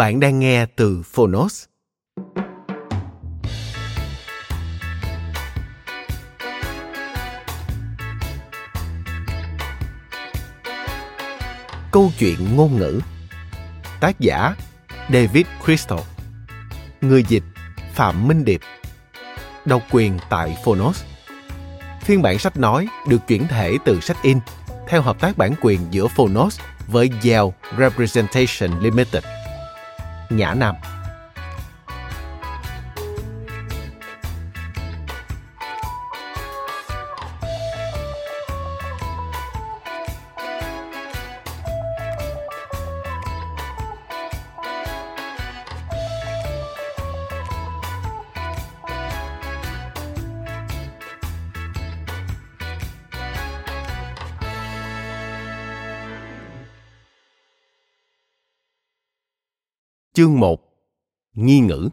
Bạn đang nghe từ Phonos. Câu chuyện ngôn ngữ Tác giả, David Crystal Người dịch, Phạm Minh Điệp Độc quyền tại Phonos Phiên bản sách nói được chuyển thể từ sách in, theo hợp tác bản quyền giữa Phonos với Yale Representation Limited. Nhã Nam. Chương 1 Nghi ngữ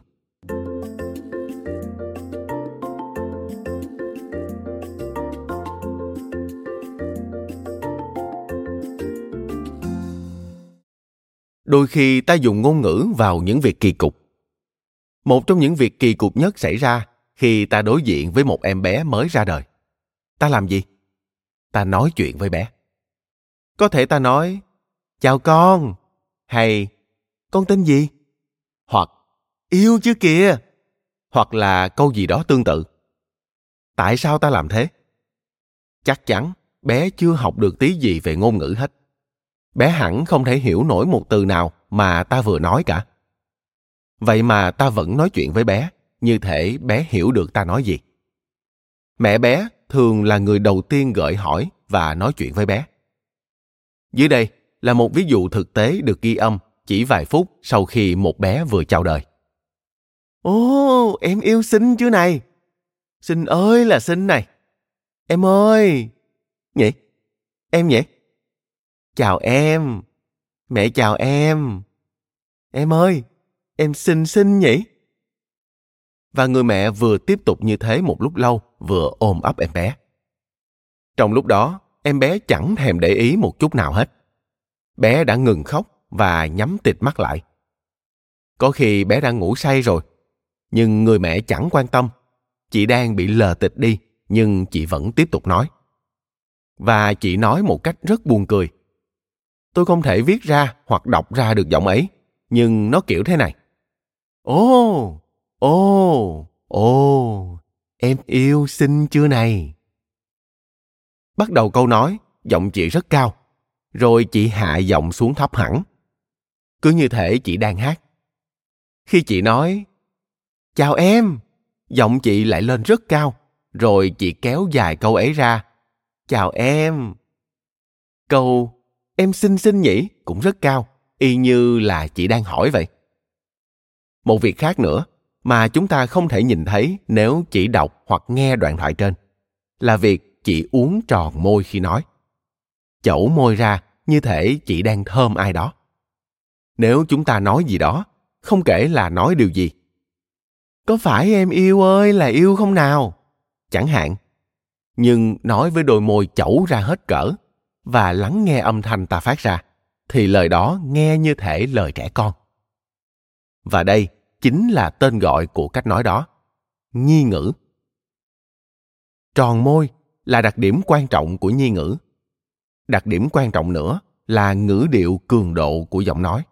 Đôi khi ta dùng ngôn ngữ vào những việc kỳ cục. Một trong những việc kỳ cục nhất xảy ra khi ta đối diện với một em bé mới ra đời. Ta làm gì? Ta nói chuyện với bé. Có thể ta nói, chào con, hay con tên gì? Hoặc yêu chứ kìa, hoặc là câu gì đó tương tự. Tại sao ta làm thế? Chắc chắn bé chưa học được tí gì về ngôn ngữ hết. Bé hẳn không thể hiểu nổi một từ nào mà ta vừa nói cả. Vậy mà ta vẫn nói chuyện với bé, như thể bé hiểu được ta nói gì. Mẹ bé thường là người đầu tiên gợi hỏi và nói chuyện với bé. Dưới đây là một ví dụ thực tế được ghi âm chỉ vài phút sau khi một bé vừa chào đời. Ồ, em yêu xinh chứ này. Xinh ơi là xinh này. Em ơi. Nhỉ? Em nhỉ? Chào em. Mẹ chào em. Em ơi, em xinh xinh nhỉ? Và người mẹ vừa tiếp tục như thế một lúc lâu, vừa ôm ấp em bé. Trong lúc đó, em bé chẳng thèm để ý một chút nào hết. Bé đã ngừng khóc và nhắm tịt mắt lại. Có khi bé đang ngủ say rồi, nhưng người mẹ chẳng quan tâm. Chị đang bị lờ tịch đi, nhưng chị vẫn tiếp tục nói. Và chị nói một cách rất buồn cười. Tôi không thể viết ra hoặc đọc ra được giọng ấy, nhưng nó kiểu thế này. Ồ, ồ, ồ, em yêu xinh chưa này? Bắt đầu câu nói, giọng chị rất cao, rồi chị hạ giọng xuống thấp hẳn cứ như thể chị đang hát. Khi chị nói, chào em, giọng chị lại lên rất cao, rồi chị kéo dài câu ấy ra, chào em. Câu, em xinh xinh nhỉ? cũng rất cao, y như là chị đang hỏi vậy. Một việc khác nữa mà chúng ta không thể nhìn thấy nếu chỉ đọc hoặc nghe đoạn thoại trên là việc chị uống tròn môi khi nói. Chẩu môi ra như thể chị đang thơm ai đó nếu chúng ta nói gì đó, không kể là nói điều gì. Có phải em yêu ơi là yêu không nào? Chẳng hạn. Nhưng nói với đôi môi chẩu ra hết cỡ và lắng nghe âm thanh ta phát ra, thì lời đó nghe như thể lời trẻ con. Và đây chính là tên gọi của cách nói đó nhi ngữ. Tròn môi là đặc điểm quan trọng của nhi ngữ. Đặc điểm quan trọng nữa là ngữ điệu cường độ của giọng nói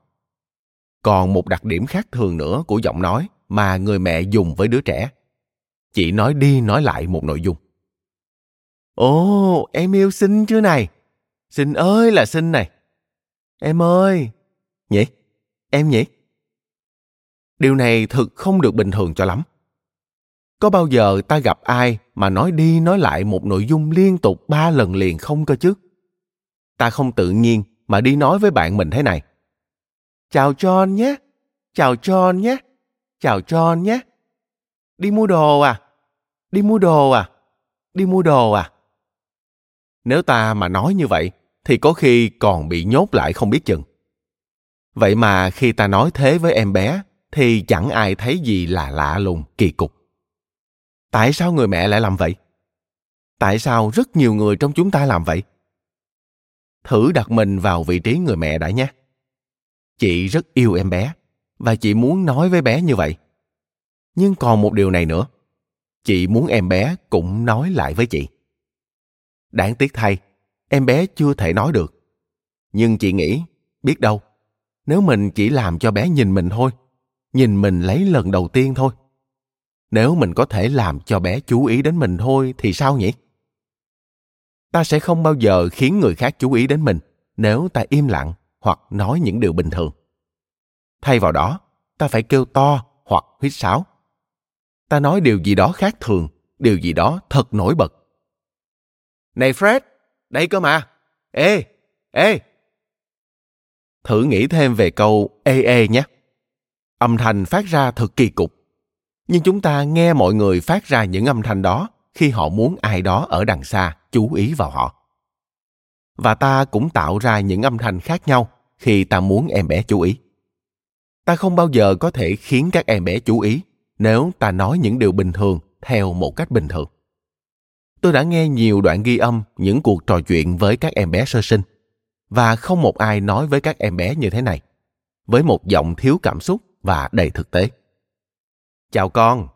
còn một đặc điểm khác thường nữa của giọng nói mà người mẹ dùng với đứa trẻ. Chị nói đi nói lại một nội dung. Ồ, em yêu xinh chưa này? Xinh ơi là xinh này. Em ơi! Nhỉ em nhỉ điều này thực không được bình thường cho lắm. Có bao giờ ta gặp ai mà nói đi nói lại một nội dung liên tục ba lần liền không cơ chứ? Ta không tự nhiên mà đi nói với bạn mình thế này chào john nhé. Chào john nhé. Chào john nhé. Đi mua đồ à? Đi mua đồ à? Đi mua đồ à? Nếu ta mà nói như vậy, thì có khi còn bị nhốt lại không biết chừng. Vậy mà khi ta nói thế với em bé, thì chẳng ai thấy gì là lạ lùng, kỳ cục. Tại sao người mẹ lại làm vậy? Tại sao rất nhiều người trong chúng ta làm vậy? Thử đặt mình vào vị trí người mẹ đã nhé chị rất yêu em bé, và chị muốn nói với bé như vậy. Nhưng còn một điều này nữa, chị muốn em bé cũng nói lại với chị. Đáng tiếc thay, em bé chưa thể nói được. Nhưng chị nghĩ, biết đâu, nếu mình chỉ làm cho bé nhìn mình thôi, nhìn mình lấy lần đầu tiên thôi, nếu mình có thể làm cho bé chú ý đến mình thôi thì sao nhỉ? Ta sẽ không bao giờ khiến người khác chú ý đến mình nếu ta im lặng hoặc nói những điều bình thường. Thay vào đó, ta phải kêu to hoặc huýt sáo. Ta nói điều gì đó khác thường, điều gì đó thật nổi bật. Này fred, đây cơ mà. Ê ê. Thử nghĩ thêm về câu ê ê nhé. Âm thanh phát ra thật kỳ cục. Nhưng chúng ta nghe mọi người phát ra những âm thanh đó khi họ muốn ai đó ở đằng xa chú ý vào họ. Và ta cũng tạo ra những âm thanh khác nhau khi ta muốn em bé chú ý. Ta không bao giờ có thể khiến các em bé chú ý nếu ta nói những điều bình thường theo một cách bình thường. Tôi đã nghe nhiều đoạn ghi âm những cuộc trò chuyện với các em bé sơ sinh, và không một ai nói với các em bé như thế này, với một giọng thiếu cảm xúc và đầy thực tế. Chào con,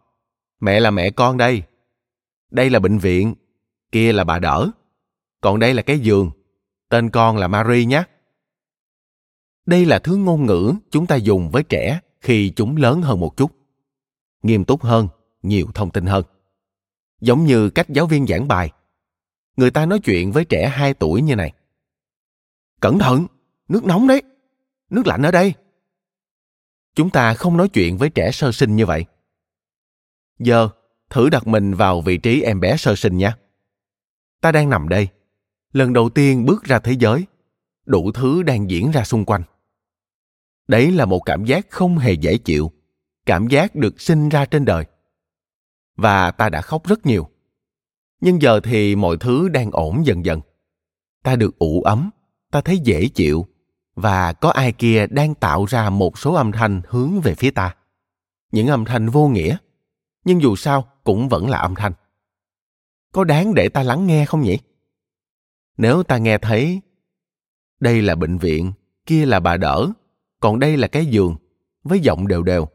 mẹ là mẹ con đây. Đây là bệnh viện, kia là bà đỡ. Còn đây là cái giường, tên con là marie nhé đây là thứ ngôn ngữ chúng ta dùng với trẻ khi chúng lớn hơn một chút. Nghiêm túc hơn, nhiều thông tin hơn. Giống như cách giáo viên giảng bài. Người ta nói chuyện với trẻ 2 tuổi như này. Cẩn thận, nước nóng đấy. Nước lạnh ở đây. Chúng ta không nói chuyện với trẻ sơ sinh như vậy. Giờ, thử đặt mình vào vị trí em bé sơ sinh nhé ta đang nằm đây. Lần đầu tiên bước ra thế giới đủ thứ đang diễn ra xung quanh. Đấy là một cảm giác không hề dễ chịu, cảm giác được sinh ra trên đời. Và ta đã khóc rất nhiều. Nhưng giờ thì mọi thứ đang ổn dần dần. Ta được ủ ấm, ta thấy dễ chịu, và có ai kia đang tạo ra một số âm thanh hướng về phía ta. Những âm thanh vô nghĩa, nhưng dù sao cũng vẫn là âm thanh. Có đáng để ta lắng nghe không nhỉ? Nếu ta nghe thấy đây là bệnh viện, kia là bà đỡ, còn đây là cái giường, với giọng đều đều.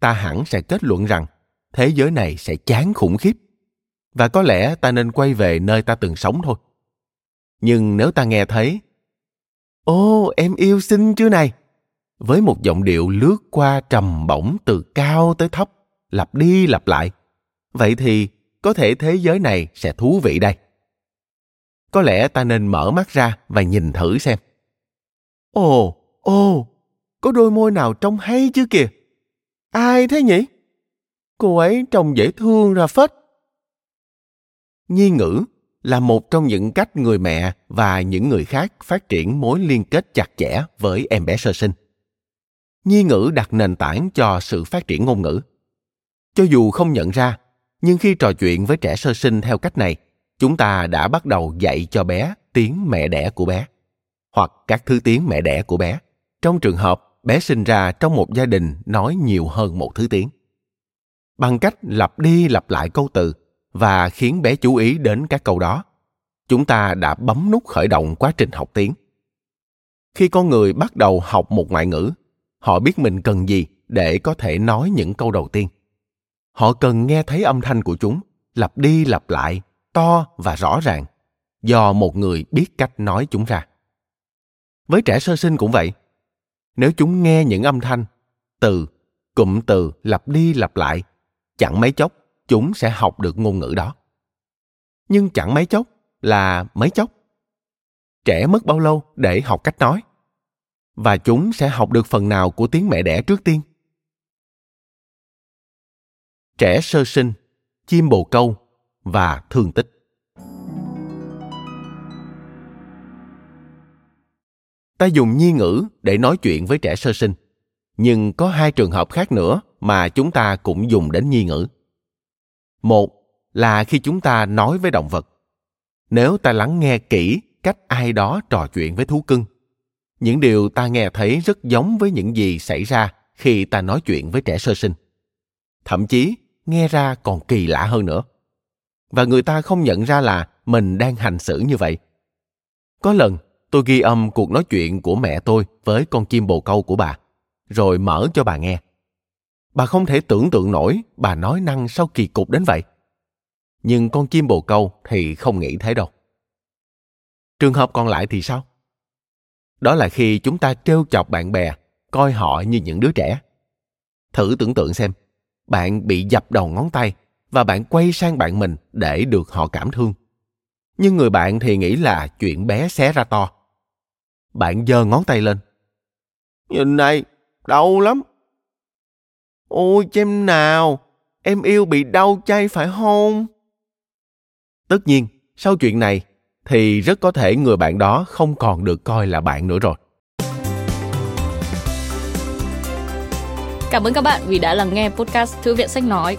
Ta hẳn sẽ kết luận rằng, thế giới này sẽ chán khủng khiếp. Và có lẽ ta nên quay về nơi ta từng sống thôi. Nhưng nếu ta nghe thấy, ô, em yêu xinh chứ này, với một giọng điệu lướt qua trầm bổng từ cao tới thấp, lặp đi lặp lại, vậy thì có thể thế giới này sẽ thú vị đây có lẽ ta nên mở mắt ra và nhìn thử xem. Ồ ồ, có đôi môi nào trông hay chứ kìa. Ai thế nhỉ? Cô ấy trông dễ thương ra phết. Nhi ngữ là một trong những cách người mẹ và những người khác phát triển mối liên kết chặt chẽ với em bé sơ sinh. Nhi ngữ đặt nền tảng cho sự phát triển ngôn ngữ. Cho dù không nhận ra, nhưng khi trò chuyện với trẻ sơ sinh theo cách này chúng ta đã bắt đầu dạy cho bé tiếng mẹ đẻ của bé, hoặc các thứ tiếng mẹ đẻ của bé. Trong trường hợp bé sinh ra trong một gia đình nói nhiều hơn một thứ tiếng. Bằng cách lặp đi lặp lại câu từ và khiến bé chú ý đến các câu đó, chúng ta đã bấm nút khởi động quá trình học tiếng. Khi con người bắt đầu học một ngoại ngữ, họ biết mình cần gì để có thể nói những câu đầu tiên. Họ cần nghe thấy âm thanh của chúng, lặp đi lặp lại to và rõ ràng do một người biết cách nói chúng ra. Với trẻ sơ sinh cũng vậy. Nếu chúng nghe những âm thanh, từ, cụm từ lặp đi lặp lại, chẳng mấy chốc chúng sẽ học được ngôn ngữ đó. Nhưng chẳng mấy chốc là mấy chốc. Trẻ mất bao lâu để học cách nói? Và chúng sẽ học được phần nào của tiếng mẹ đẻ trước tiên? Trẻ sơ sinh, chim bồ câu và thương tích. ta dùng nhi ngữ để nói chuyện với trẻ sơ sinh, nhưng có hai trường hợp khác nữa mà chúng ta cũng dùng đến nhi ngữ. Một là khi chúng ta nói với động vật. Nếu ta lắng nghe kỹ cách ai đó trò chuyện với thú cưng, những điều ta nghe thấy rất giống với những gì xảy ra khi ta nói chuyện với trẻ sơ sinh. Thậm chí nghe ra còn kỳ lạ hơn nữa và người ta không nhận ra là mình đang hành xử như vậy. Có lần, tôi ghi âm cuộc nói chuyện của mẹ tôi với con chim bồ câu của bà, rồi mở cho bà nghe. Bà không thể tưởng tượng nổi bà nói năng sao kỳ cục đến vậy. Nhưng con chim bồ câu thì không nghĩ thế đâu. Trường hợp còn lại thì sao? Đó là khi chúng ta trêu chọc bạn bè, coi họ như những đứa trẻ. Thử tưởng tượng xem, bạn bị dập đầu ngón tay và bạn quay sang bạn mình để được họ cảm thương nhưng người bạn thì nghĩ là chuyện bé xé ra to bạn giơ ngón tay lên. Nhìn này, đau lắm. Ôi chém nào, em yêu bị đau chay phải không? Tất nhiên, sau chuyện này thì rất có thể người bạn đó không còn được coi là bạn nữa rồi. Cảm ơn các bạn vì đã lắng nghe podcast Thư viện Sách Nói.